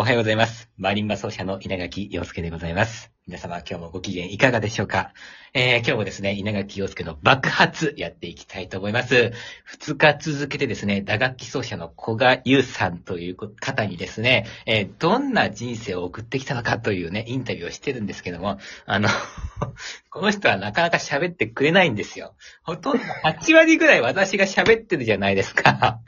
おはようございます。マリンバ奏者の稲垣陽介でございます。皆様今日もご機嫌いかがでしょうか？えー、今日もですね、稲垣陽介の爆発やっていきたいと思います。二日続けてですね、打楽器奏者の古賀優さんという方にですね、えーどんな人生を送ってきたのかというね、インタビューをしてるんですけども、あの、この人はなかなか喋ってくれないんですよ。ほとんど8割ぐらい私が喋ってるじゃないですか。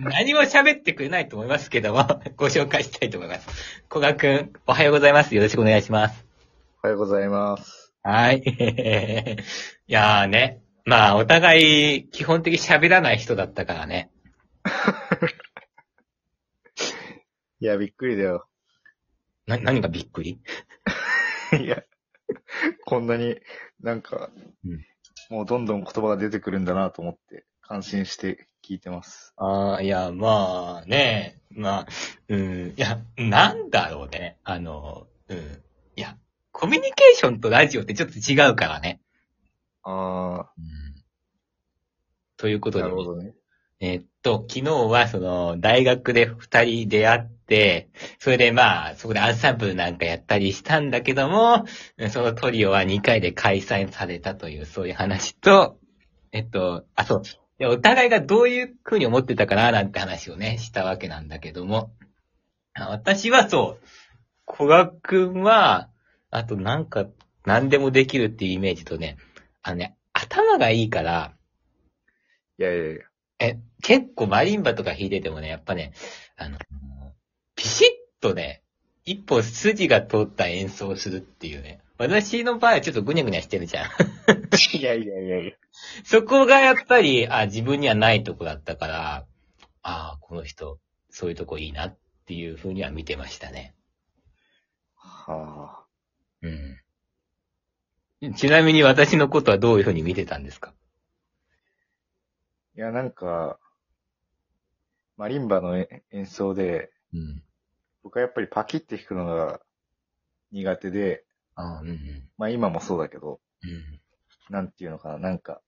何も喋ってくれないと思いますけども、ご紹介したいと思います。古賀くん、おはようございます。よろしくお願いします。おはようございます。はい。いやーね。まあ、お互い、基本的に喋らない人だったからね。いや、びっくりだよ。な、何がびっくり？いや、こんなになんか、うんもうどんどん言葉が出てくるんだなと思って、感心して聞いてます。ああ、いや、まあね、まあ、うん、いや、なんだろうね。あの、うん。いや、コミュニケーションとラジオってちょっと違うからね。あうん。ということー、で、なるほどね。えーっと、昨日はその、大学で二人出会って、それでまあ、そこでアンサンブルなんかやったりしたんだけども、そのトリオは2回で解散されたという、そういう話と、えっと、あ、そう。でお互いがどういう風に思ってたかな、なんて話をね、したわけなんだけども。あ私はそう、古賀くんは、あとなんか、何でもできるっていうイメージとね、あのね、頭がいいから、いやいやいや。え、結構マリンバとか弾いててもね、やっぱね、あの、ピシッとね、一本筋が通った演奏をするっていうね。私の場合はちょっとぐにゃぐにゃしてるじゃん。いやいやいやいや。そこがやっぱり、あ、自分にはないとこだったから、ああ、この人、そういうとこいいなっていうふうには見てましたね。はうん。ちなみに私のことはどういうふうに見てたんですか？あ。いや、なんか、マリンバのえ演奏で、うん。僕はやっぱりパキって弾くのが苦手で、ああ、うんうん。まあ今もそうだけど、うん。なんていうのかな、なんか、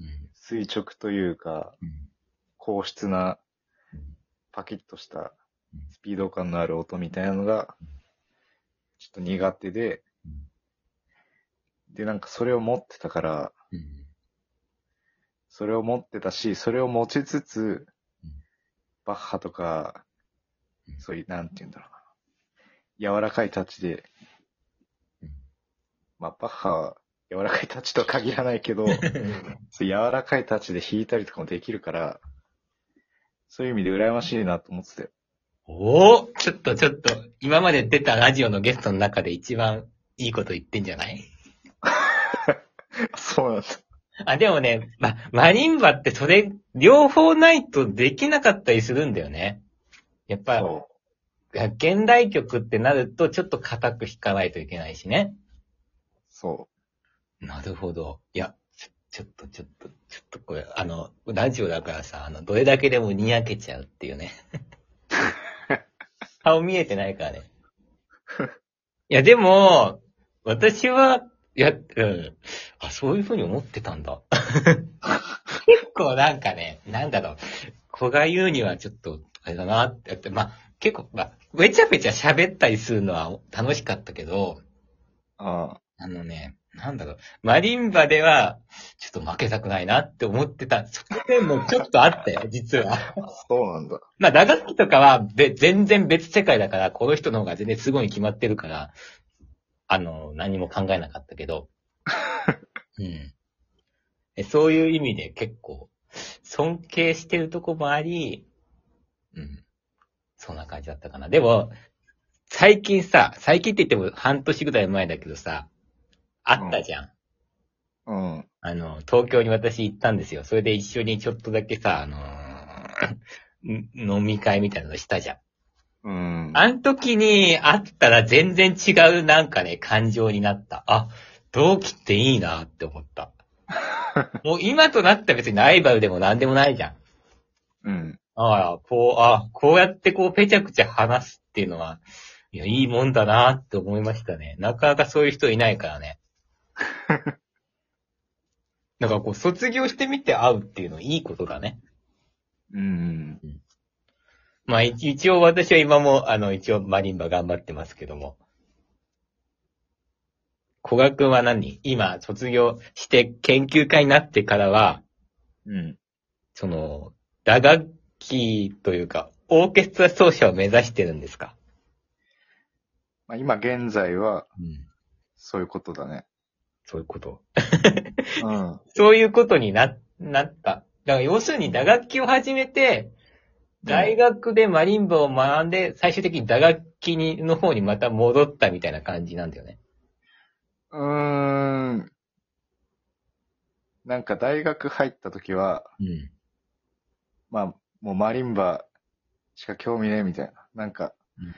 うん。垂直というか、うん。硬質な、パキッとしたスピード感のある音みたいなのが、ちょっと苦手で、で、なんかそれを持ってたから、うん。それを持ってたし、それを持ちつつうん、バッハとかうん、そういう、なんて言うんだろうな。柔らかいタッチでうん、まあ、バッハは柔らかいタッチとは限らないけど、柔らかいタッチで弾いたりとかもできるから、そういう意味で羨ましいなと思ってたよ。おおちょっとちょっと、今まで出たラジオのゲストの中で一番いいこと言ってんじゃない？そうなんだ。あ、でもね、ま、マリンバってそれ、両方ないとできなかったりするんだよね。やっぱ、そ現代曲ってなるとちょっと硬く弾かないといけないしね。う。そなるほど。いや、ちょちょっとちょっと、ちょっとこれ、あの、ラジオだからさ、あの、どれだけでもにやけちゃうっていうね。顔見えてないからね。いや、でも、私は、いや、うん。あ、そういうふうに思ってたんだ。結構なんかね、なんだろう。子が言うにはちょっと、あれだなってやって、まあ、結構、まあ、べちゃべちゃ喋ったりするのは楽しかったけど、う。ああのね、なんだろう、マリンバでは、ちょっと負けたくないなって思ってた。そこでもちょっとあったよ、実は。あ、そうなんだ。まあ、打楽器とかはべ全然別世界だから、この人の方が全然すごいに決まってるから、あの、何も考えなかったけど。うんえ。そういう意味で結構、尊敬してるとこもあり、うん。そんな感じだったかな。でも、最近さ、最近って言っても半年ぐらい前だけどさ、あったじゃん。うん。あの、東京に私行ったんですよ。それで一緒にちょっとだけさ、あのーん 飲み会みたいなのしたじゃん。うん。あの時に会ったら全然違うなんかね、感情になった。あ、同期っていいなって思った。もう今となったら別にライバルでも何でもないじゃん。うん。ああ、こう、あこうやってこうペチャクチャ話すっていうのは、いや、いいもんだなって思いましたね。なかなかそういう人いないからね。なんかこう、卒業してみて会うっていうのいいことだね。うん。まあ一一応私は今も、あの、一応マリンバ頑張ってますけども。古賀くんは何？今、卒業して研究家になってからは、うん。その、打楽器というか、オーケストラ奏者を目指してるんですか？まあ、今現在は、うん。そういうことだね。そういうこと。うん。そういうことにな、なった。だから要するに打楽器を始めて、大学でマリンバを学んで、最終的に打楽器にの方にまた戻ったみたいな感じなんだよね。うーん。なんか大学入った時は、うん。まあ、もうマリンバしか興味ねえみたいな。なんか、うん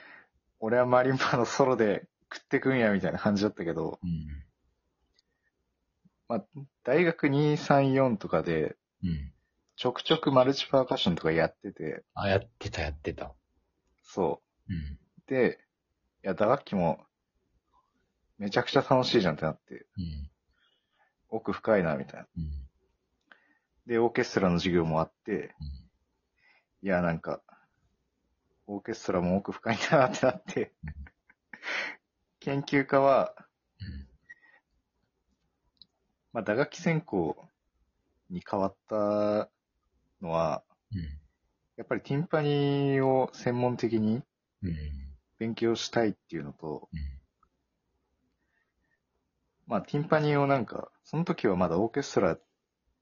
俺はマリンバのソロで食ってくんやみたいな感じだったけど、うん。まあ、大学2、3、4とかで、うん。ちょくちょくマルチパーカッションとかやってて、あ、やってた、やってた。そうん。う。で、いや、打楽器も、めちゃくちゃ楽しいじゃんってなって、うん。奥深いな、みたいな。うん。で、オーケストラの授業もあって、いや、なんか、オーケストラも奥深いなってなって、研究家は、まあ、打楽器専攻に変わったのは、うん。やっぱりティンパニーを専門的にうん。勉強したいっていうのと、うん。まあ、ティンパニーをなんか、その時はまだオーケストラ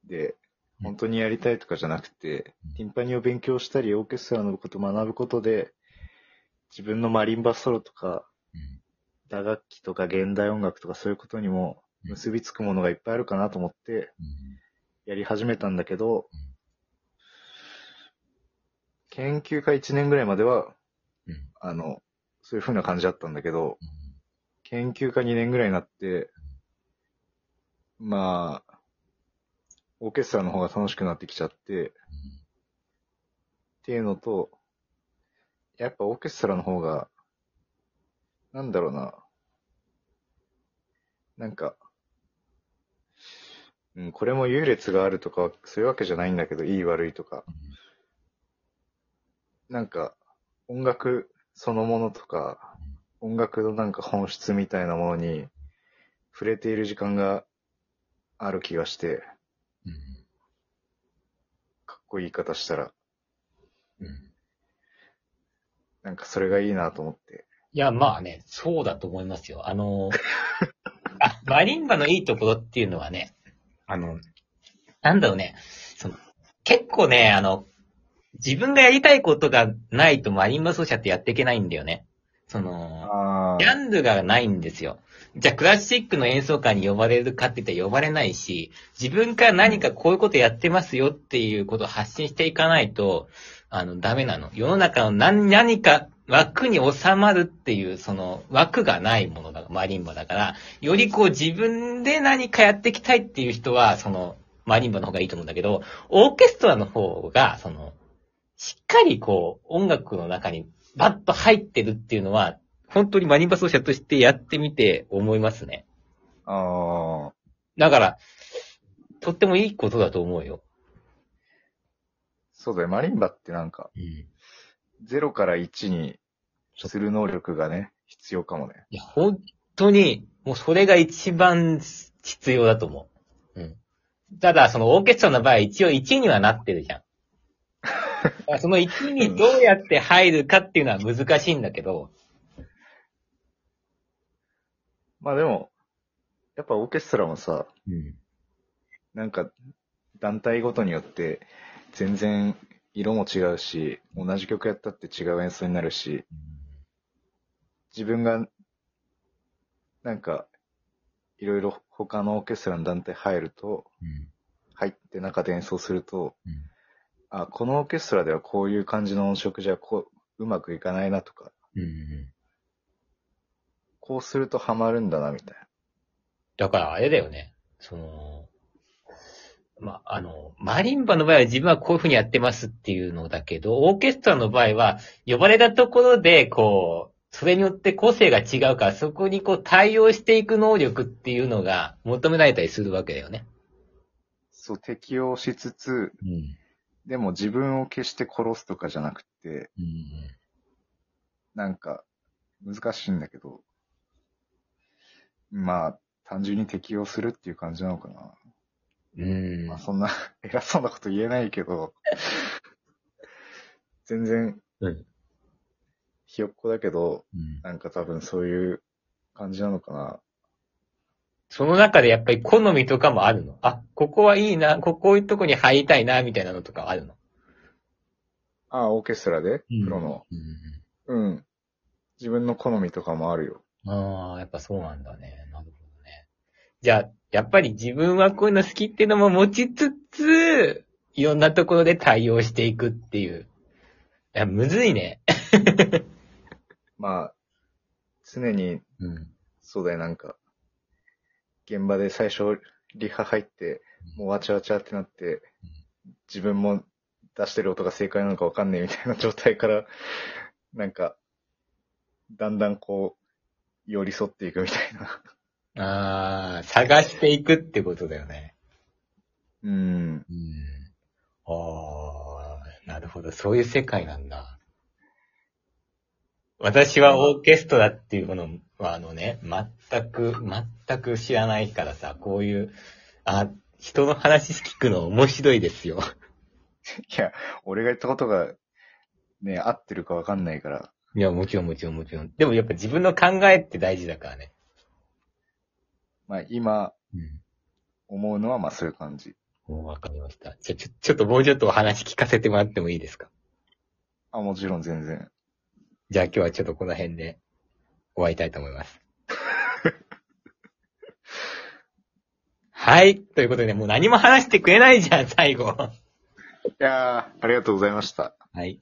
で本当にやりたいとかじゃなくて、うんティンパニーを勉強したり、オーケストラのことを学ぶことで、自分のマリンバソロとか、うん。打楽器とか現代音楽とかそういうことにも結びつくものがいっぱいあるかなと思ってうん。やり始めたんだけどうん、研究家1年ぐらいまでは、うん。あの、そういう風な感じだったんだけど、研究家2年ぐらいになって、まあ、オーケストラの方が楽しくなってきちゃって、っていうのと、やっぱオーケストラの方が、なんだろうな。なんか、うん、これも優劣があるとか、そういうわけじゃないんだけど、いい悪いとか。なんか、音楽そのものとか、音楽のなんか本質みたいなものに触れている時間がある気がして、うん。かっこいい言い方したら、うん。なんかそれがいいなと思って。いや、まあね、そうだと思いますよ。あの、あ、マリンバのいいところっていうのはね、あの、なんだろうね、その、結構ね、あの、自分がやりたいことがないとマリンバ奏者ってやっていけないんだよね。その、あジャンルがないんですよ。じゃあクラシックの演奏会に呼ばれるかって言ったら呼ばれないし、自分から何かこういうことやってますよっていうことを発信していかないと、あの、ダメなの。世の中の何何か枠に収まるっていう、その枠がないものがマリンバだから、よりこう自分で何かやっていきたいっていう人は、その、マリンバの方がいいと思うんだけど、オーケストラの方が、その、しっかりこう、音楽の中にバッと入ってるっていうのは、本当にマリンバ奏者としてやってみて思いますね。あ、ああ、だから、とってもいいことだと思うよ。そうだよ。マリンバってなんか、うん。0から1にする能力がね、必要かもね。いや、本当に、もうそれが一番必要だと思う。うん。ただ、そのオーケストラの場合、一応1にはなってるじゃん。その1にどうやって入るかっていうのは難しいんだけど、まあでも、やっぱオーケストラもさ、うん。なんか、団体ごとによって、全然色も違うし、同じ曲やったって違う演奏になるし、自分が、なんか、いろいろ他のオーケストラの団体入ると、うん。入って中で演奏すると、うんあ、このオーケストラではこういう感じの音色じゃこう、うまくいかないなとか、うん。こうするとハマるんだな、みたいな。だからあれだよね。その、まあ、あの、マリンバの場合は自分はこういう風にやってますっていうのだけど、オーケストラの場合は、呼ばれたところで、こう、それによって個性が違うから、そこにこう対応していく能力っていうのが求められたりするわけだよね。そう、適応しつつ、うん。でも自分を決して殺すとかじゃなくて、うん。なんか、難しいんだけど、まあ、単純に適応するっていう感じなのかな。うん。まあ、そんな 偉そうなこと言えないけど、全然、うん。ひよっこだけど、うんなんか多分そういう感じなのかな。その中でやっぱり好みとかもあるの？あ、ここはいいな、ここういうとこに入りたいな、みたいなのとかあるの？ああ、オーケストラで、プロの。うん。うん。自分の好みとかもあるよ。ああ、やっぱそうなんだね。じゃあ、やっぱり自分はこういうの好きっていうのも持ちつつ、いろんなところで対応していくっていう。いや、むずいね。まあ、常に、うん。そうだよ、なんか、現場で最初、リハ入って、もうわちゃわちゃってなって、自分も出してる音が正解なのかわかんねえみたいな状態から、なんか、だんだんこう、寄り添っていくみたいな。ああ、探していくってことだよね。うん。うん。ああ、なるほど。そういう世界なんだ。私はオーケストラっていうものは、あのね、全く、全く知らないからさ、こういう、あ、人の話聞くの面白いですよ。いや、俺が言ったことが、ね、合ってるかわかんないから。いや、もちろんもちろんもちろん。でもやっぱ自分の考えって大事だからね。まあ今うん。思うのはまあそういう感じ。もうわかりました。じゃ、ちょ、ちょっともうちょっとお話聞かせてもらってもいいですか？あ、もちろん全然。じゃあ今日はちょっとこの辺で終わりたいと思います。はい。ということでね、もう何も話してくれないじゃん、最後。いやー、ありがとうございました。はい。